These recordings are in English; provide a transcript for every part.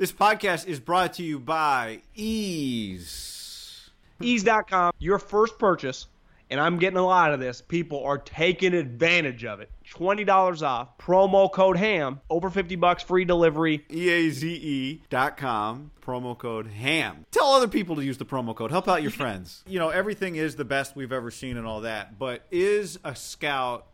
This podcast is brought to you by Eaze. Eaze.com, your first purchase, and I'm getting a lot of this. People are taking advantage of it. $20 off, promo code HAM, over 50 bucks, free delivery. E-A-Z-E dot com, promo code HAM. Tell other people to use the promo code. Help out your friends. You know, everything is the best we've ever seen and all that, but is a scout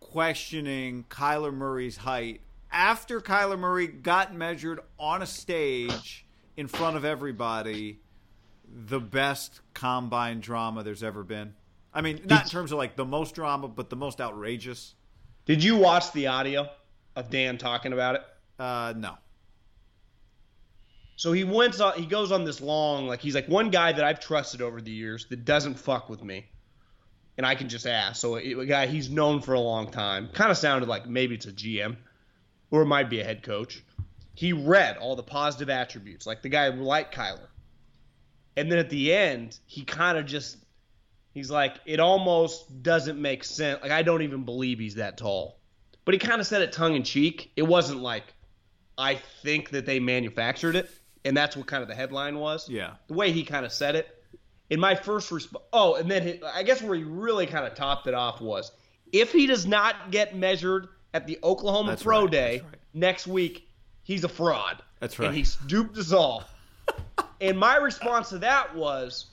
questioning Kyler Murray's height after Kyler Murray got measured on a stage in front of everybody the best combine drama there's ever been? I mean, not in terms of like the most drama, but the most outrageous. Did you watch the audio of Dan talking about it? Uh, no. So he went on, he goes on this long, like he's like one guy that I've trusted over the years that doesn't fuck with me, and I can just ask. So a guy he's known for a long time, kind of sounded like maybe it's a GM, or it might be a head coach. He read all the positive attributes, like the guy like Kyler, and then at the end he kind of just he's like it almost doesn't make sense. Like I don't even believe he's that tall, but he kind of said it tongue in cheek. It wasn't like I think that they manufactured it, and that's what kind of the headline was. Yeah. The way he kind of said it. In my first response, oh, and then he, I guess where he really kind of topped it off was if he does not get measured at the Oklahoma That's Pro right, Day right. next week, he's a fraud. That's right. And he's duped us all. and my response to that was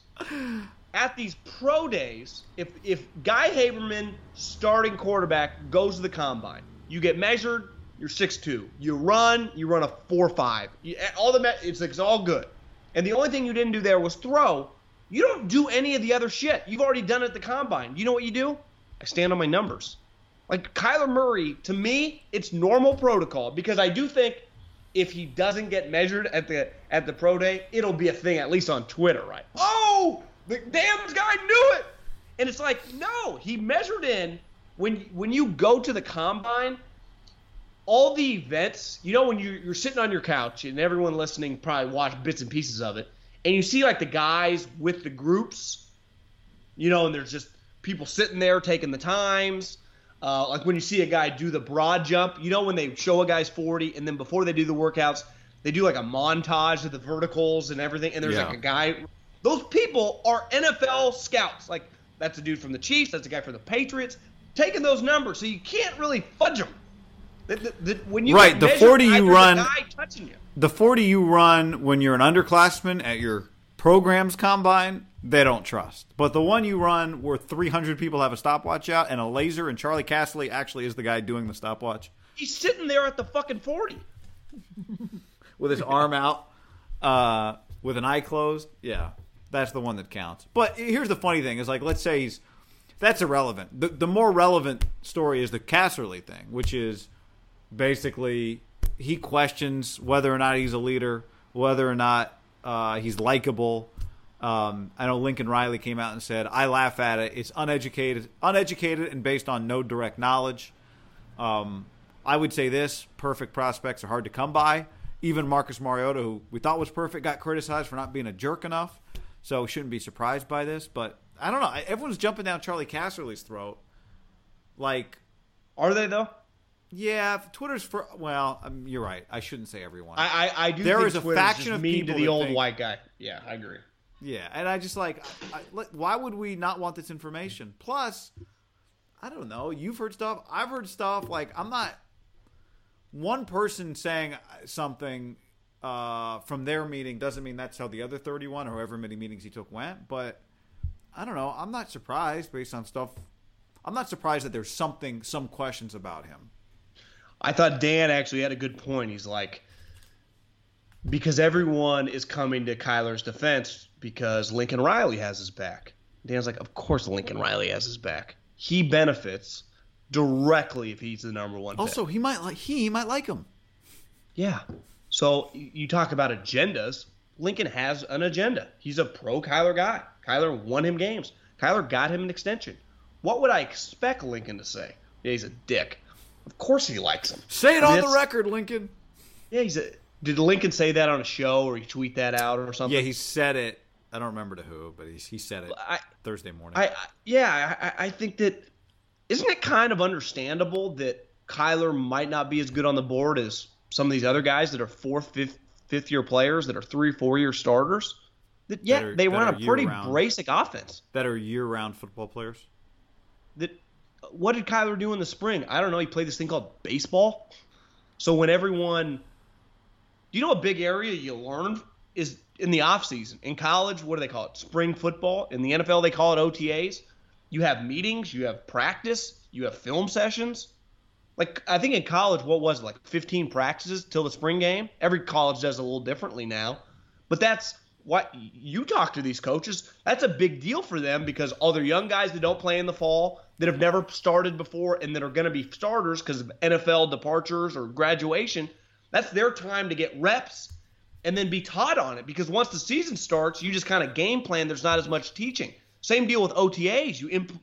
at these pro days, if if Guy Haberman, starting quarterback, goes to the combine, you get measured, you're 6'2. You run, you run a 4'5. You, eh, all the it's, it's all good. And the only thing you didn't do there was throw. You don't do any of the other shit. You've already done it at the combine. You know what you do? I stand on my numbers. Like Kyler Murray, to me, it's normal protocol because I do think if he doesn't get measured at the at the pro day, it'll be a thing at least on Twitter, right? Oh, the damn guy knew it. And it's like, no, he measured in when when you go to the combine, all the events, you know, when you, you're sitting on your couch and everyone listening probably watched bits and pieces of it, and you see like the guys with the groups, you know, and there's just people sitting there taking the times. Uh, like when you see a guy do the broad jump, you know, when they show a guy's 40, and then before they do the workouts, they do like a montage of the verticals and everything, and there's Yeah. like a guy. Those people are NFL scouts. Like that's a dude from the Chiefs, that's a guy from the Patriots, taking those numbers, so you can't really fudge them. The, the, the, when you Right, the 40 you by, there's a run- guy touching you. the 40 you run when you're an underclassman at your program's combine, they don't trust. But the one you run where 300 people have a stopwatch out and a laser, and Charlie Casserly actually is the guy doing the stopwatch He's sitting there at the fucking 40. with his arm out, uh, with an eye closed. Yeah, that's the one that counts. But here's the funny thing: is like, let's say he's that's irrelevant. The, the more relevant story is the Casserly thing, which is basically he questions whether or not he's a leader, whether or not uh, he's likable. Um, I know Lincoln Riley came out and said, "I laugh at it. It's uneducated, uneducated, and based on no direct knowledge." Um, I would say this: perfect prospects are hard to come by. Even Marcus Mariota, who we thought was perfect, got criticized for not being a jerk enough. So shouldn't be surprised by this. But I don't know. Everyone's jumping down Charlie Casserly's throat. Like, Are they though? yeah, Twitter's for. Well, um, you're right. I shouldn't say everyone. I I, I do. There think is a Twitter's faction of people to the old think- white guy. Yeah, I agree. Yeah, and I just like, I, why would we not want this information? Plus, I don't know. You've heard stuff. I've heard stuff. Like, I'm not one person saying something uh, from their meeting doesn't mean that's how the other 31 or however many meetings he took went. But I don't know. I'm not surprised based on stuff. I'm not surprised that there's something, some questions about him. I thought Dan actually had a good point. He's like, because everyone is coming to Kyler's defense because Lincoln Riley has his back. Dan's like, of course Lincoln Riley has his back. He benefits directly if he's the number one. pick. Also, he might like he might like him. Yeah. So you talk about agendas. Lincoln has an agenda. He's a pro Kyler guy. Kyler won him games. Kyler got him an extension. What would I expect Lincoln to say? Yeah, he's a dick. Of course he likes him. Say it I mean, on the record, Lincoln. Yeah, he's a. Did Lincoln say that on a show or he tweet that out or something? Yeah, he said it. I don't remember to who, but he, he said it I, Thursday morning. I, I yeah, I, I think that isn't it kind of understandable that Kyler might not be as good on the board as some of these other guys that are fourth, fifth, fifth year players that are three, four year starters. That yeah, they run a pretty basic offense. that are year-round football players. That what did Kyler do in the spring? I don't know. He played this thing called baseball. So when everyone, you know, a big area you learn is in the off season. In college, what do they call it? Spring football. In the NFL, they call it OTAs. You have meetings, you have practice, you have film sessions. Like I think in college, what was it, like 15 practices till the spring game? Every college does a little differently now, but that's what you talk to these coaches. That's a big deal for them because all their young guys that don't play in the fall, that have never started before, and that are going to be starters because of NFL departures or graduation. That's their time to get reps and then be taught on it because once the season starts, you just kind of game plan. There's not as much teaching. Same deal with OTAs. You imp-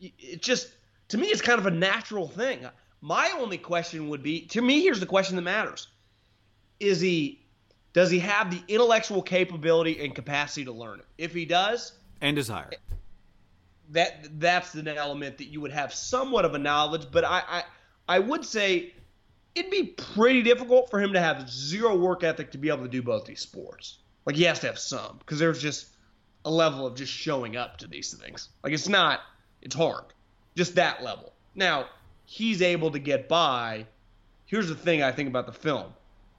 it just to me it's kind of a natural thing. My only question would be to me here's the question that matters. Is he does he have the intellectual capability and capacity to learn it? If he does, and desire. that that's an element that you would have somewhat of a knowledge, but I I, I would say it'd be pretty difficult for him to have zero work ethic to be able to do both these sports. Like he has to have some because there's just a level of just showing up to these things. Like it's not it's hard. Just that level. Now, he's able to get by. Here's the thing I think about the film.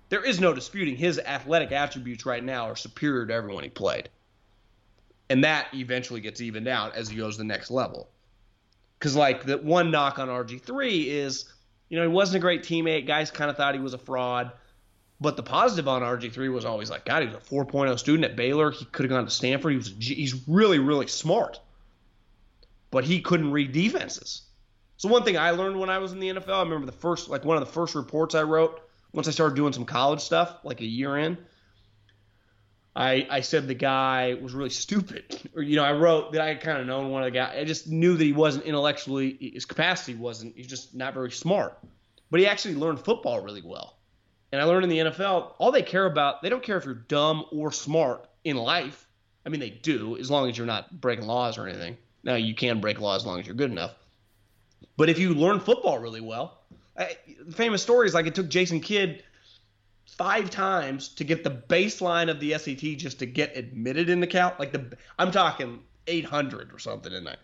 There is no disputing his athletic attributes right now are superior to everyone he played. And that eventually gets evened out as he goes to the next level. Because, like, the one knock on RG3 is, you know, he wasn't a great teammate. Guys kind of thought he was a fraud. But the positive on RG3 was always like, God, he was a 4.0 student at Baylor. He could have gone to Stanford. He was, he's really, really smart. But he couldn't read defenses. So one thing I learned when I was in the NFL, I remember the first, like one of the first reports I wrote once I started doing some college stuff, like a year in. I, I said the guy was really stupid. Or, you know, I wrote that I had kind of known one of the guys. I just knew that he wasn't intellectually, his capacity wasn't, he's just not very smart. But he actually learned football really well. And I learned in the NFL, all they care about, they don't care if you're dumb or smart in life. I mean, they do, as long as you're not breaking laws or anything. Now, you can break laws as long as you're good enough. But if you learn football really well, I, famous story is like it took Jason Kidd five times to get the baseline of the SAT just to get admitted in the Cal. Like the, I'm talking 800 or something in there.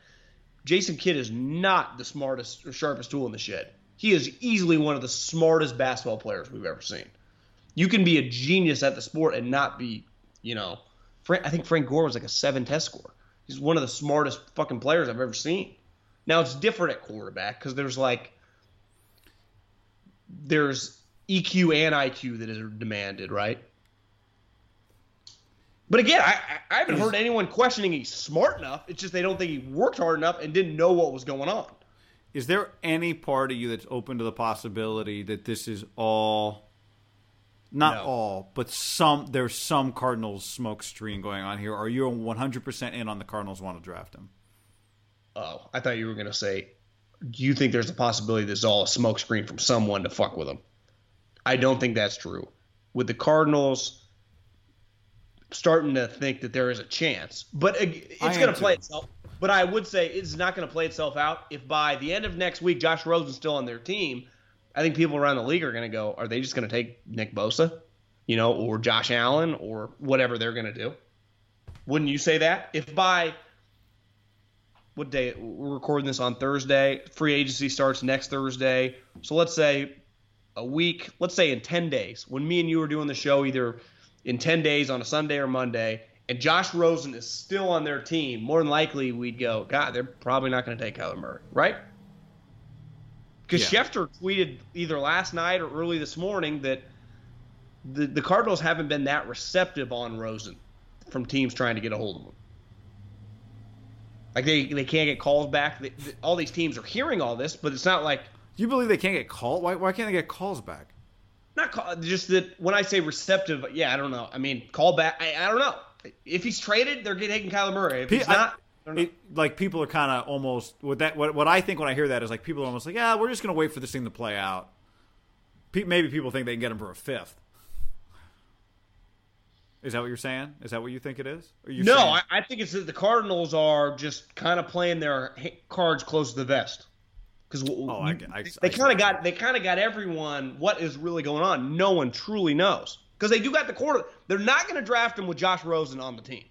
Jason Kidd is not the smartest or sharpest tool in the shed. He is easily one of the smartest basketball players we've ever seen. You can be a genius at the sport and not be, you know, Frank, I think Frank Gore was like a seven test score. He's one of the smartest fucking players I've ever seen. Now it's different at quarterback because there's like there's EQ and IQ that is demanded, right? But again, I, I haven't heard anyone questioning he's smart enough. It's just they don't think he worked hard enough and didn't know what was going on. Is there any part of you that's open to the possibility that this is all, not No. all, but some? There's some Cardinals smoke screen going on here. Are you 100 percent in on the Cardinals want to draft him? Oh, I thought you were gonna say do you think there's a possibility this is all a smokescreen from someone to fuck with him? I don't think that's true. With the Cardinals starting to think that there is a chance, but it's going to play itself. But I would say it's not going to play itself out if by the end of next week Josh Rosen's still on their team. I think people around the league are going to go, are they just going to take Nick Bosa, you know, or Josh Allen or whatever they're going to do? Wouldn't you say that? If by what day we're recording this on Thursday, free agency starts next Thursday. So let's say a week, let's say in 10 days, when me and you are doing the show either in 10 days on a Sunday or Monday, and Josh Rosen is still on their team, more than likely we'd go, God, they're probably not going to take Kyler Murray, right? Because Yeah. Schefter tweeted either last night or early this morning that the, the Cardinals haven't been that receptive on Rosen from teams trying to get a hold of him. Like they, they can't get calls back. They, th- all these teams are hearing all this, but it's not like You believe they can't get called? Why, why can't they get calls back? not call, just that when I say receptive. Yeah, I don't know. I mean, call back. I, I don't know. If he's traded, they're getting Kyler Murray. If he's I- not, I don't know. It, like people are kind of almost what that what, what I think when I hear that is like people are almost like yeah we're just gonna wait for this thing to play out. Pe- maybe people think they can get him for a fifth. Is that what you're saying? Is that what you think it is? No, saying- I, I think it's that the Cardinals are just kind of playing their cards close to the vest. Because Oh, I they kind of got they kind of got everyone what is really going on. No one truly knows because they do got the quarter. They're not going to draft him with Josh Rosen on the team.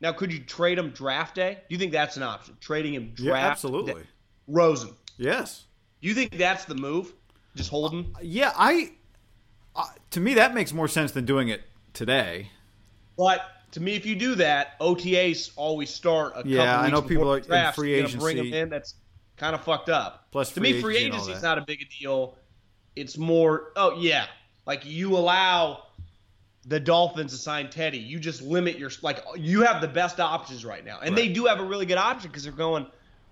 Now, could you trade him draft day? Do you think that's an option? Trading him yeah, draft absolutely. day? Rosen. Yes. Do you think that's the move? Just holding. Yeah, I. Uh, to me, that makes more sense than doing it today. But to me, if you do that, OTAs always start a Yeah, I know people are in free so Bring agency. them in. That's kind of fucked up. Plus to me, free agency and all agency is not a big a deal. It's more, oh yeah, like you allow the Dolphins to sign Teddy. You just limit your like you have the best options right now, and they do have a really good option because they're going.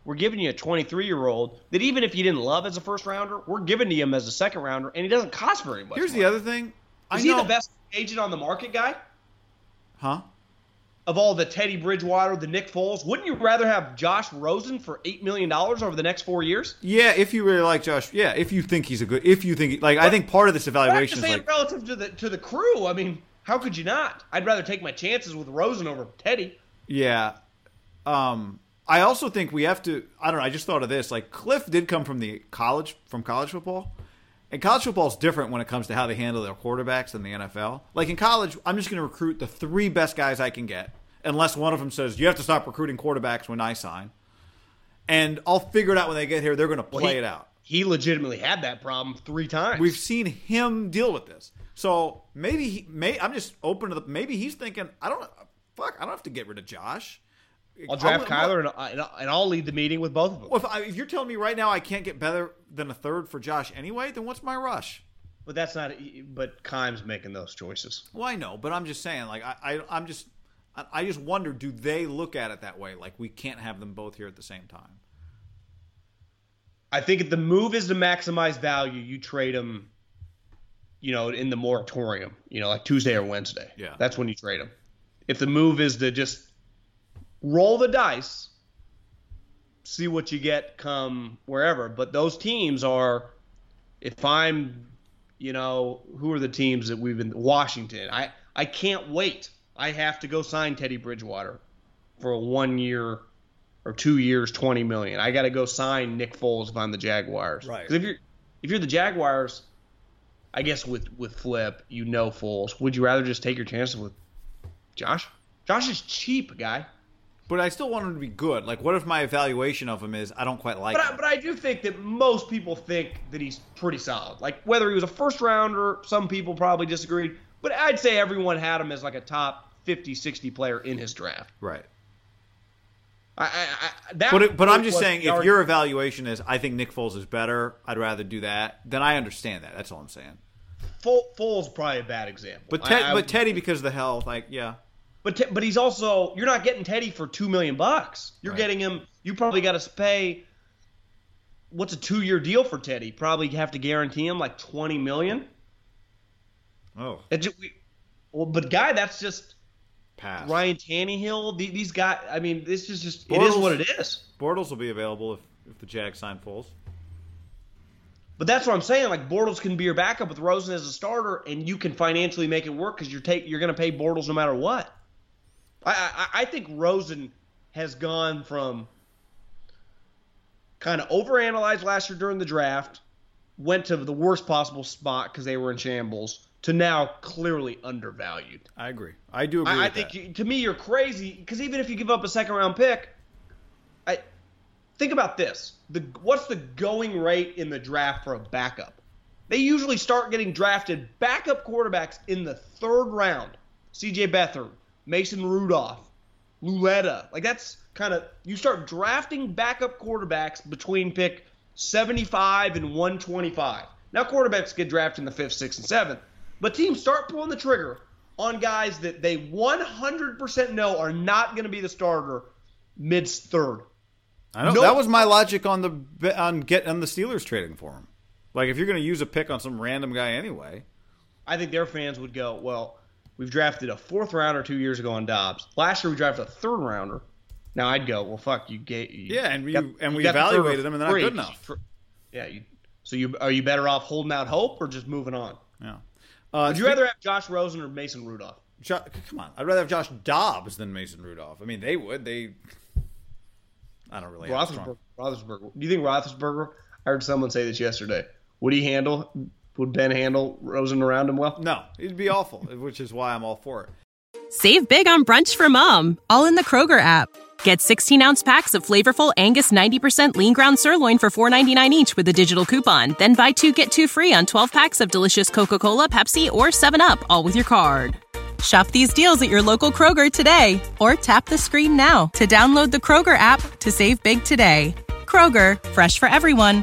We're giving you a 23 year old that even if you didn't love as a first rounder, we're giving to him as a second rounder, and he doesn't cost very much. Here's money. the other thing. I Is know, he the best agent on the market guy? Huh? Of all the Teddy Bridgewater, the Nick Foles, wouldn't you rather have Josh Rosen for eight million dollars over the next four years? Yeah, if you really like Josh. Yeah, if you think he's a good. If you think like I think part of this evaluation is like relative to the to the crew. I mean, how could you not? I'd rather take my chances with Rosen over Teddy. Yeah. Um, I also think we have to. I don't know. I just thought of this. Like Kliff did come from the college from college football, and college football is different when it comes to how they handle their quarterbacks than the NFL. Like in college, I'm just going to recruit the three best guys I can get, unless one of them says you have to stop recruiting quarterbacks when I sign, and I'll figure it out when they get here. They're going to play he- it out. He legitimately had that problem three times. We've seen him deal with this. So maybe he may. I'm just open to the. Maybe he's thinking. I don't. Fuck. I don't have to get rid of Josh. I'll draft I'll- Kyler and, I- and, I- and I'll lead the meeting with both of them. Well, if, I, if you're telling me right now I can't get better than a third for Josh anyway, then what's my rush? But that's not. But Keim's making those choices. Well, I know, but I'm just saying, like, I, I I'm just, I, I just wonder, do they look at it that way? Like, we can't have them both here at the same time. I think if the move is to maximize value, you trade them. you know, in the moratorium, you know, like Tuesday or Wednesday. Yeah. That's when you trade them. If the move is to just roll the dice, see what you get come wherever. But those teams are, if I'm, you know, who are the teams that we've been, Washington, I, I can't wait. I have to go sign Teddy Bridgewater for a one year or two years, twenty million. I got to go sign Nick Foles if I'm the Jaguars. Right. 'Cause if you're if you're the Jaguars, I guess with with Flip, you know Foles. Would you rather just take your chances with Josh? Josh is cheap, guy. But I still want him to be good. Like, what if my evaluation of him is I don't quite like But I, but I do think that most people think that he's pretty solid. Like whether he was a first rounder, some people probably disagreed. But I'd say everyone had him as like a top 50, 60 player in his draft. right. I, I, I, that But it, but I'm just saying, if your evaluation is I think Nick Foles is better, I'd rather do that. Then I understand that. That's all I'm saying. Fo- Foles is probably a bad example. But Ted, I- I- but Teddy because of the health, like yeah, But te- but he's also you're not getting Teddy for two million bucks. You're Right. getting him. You probably got to pay. What's a two year deal for Teddy? Probably have to guarantee him like twenty million. oh It ju- we- well, but guy, that's just pass. Ryan Tannehill. the- These guys. I mean, this is just it is what it is. Bortles will be available if if the Jags sign Foles. But that's what I'm saying. Like Bortles can be your backup with Rosen as a starter, and you can financially make it work because you're take you're going to pay Bortles no matter what. I, I I think Rosen has gone from kind of overanalyzed last year during the draft, went to the worst possible spot because they were in shambles, to now clearly undervalued. I agree. I do agree. I, I think you, to me you're crazy because even if you give up a second round pick, I think about this: the what's the going rate in the draft for a backup? They usually start getting drafted backup quarterbacks in the third round. C.J. Beathard, Mason Rudolph, Lauletta. Like that's kind of you start drafting backup quarterbacks between pick 75 and 125. Now quarterbacks get drafted in the fifth, sixth, and seventh, but teams start pulling the trigger on guys that they 100% know are not going to be the starter mid third. I know No- that was my logic on the on get on the Steelers trading for him. Like if you're going to use a pick on some random guy anyway, I think their fans would go, well, we've drafted a fourth rounder two years ago on Dobbs. Last year we drafted a third rounder. Now I'd go, well, fuck, you get you Yeah, and we- got- and we the evaluated them, and they're not good enough. Yeah, you, so you are you better off holding out hope or just moving on? yeah. Uh, Would you rather have Josh Rosen or Mason Rudolph? Jo- come on, I'd rather have Josh Dobbs than Mason Rudolph. I mean, they would. They. I don't really. Roethlisberger. Roethlisberger. Do you think Roethlisberger? I heard someone say this yesterday. Would he handle? Would Ben handle Rosen around him well? No, it'd be awful, which is why I'm all for it. Save big on brunch for mom, all in the Kroger app. Get 16 ounce packs of flavorful Angus 90% lean ground sirloin for $4.99 each with a digital coupon. Then buy two get two free on 12 packs of delicious Coca Cola, Pepsi, or 7UP, all with your card. Shop these deals at your local Kroger today or tap the screen now to download the Kroger app to save big today. Kroger, fresh for everyone.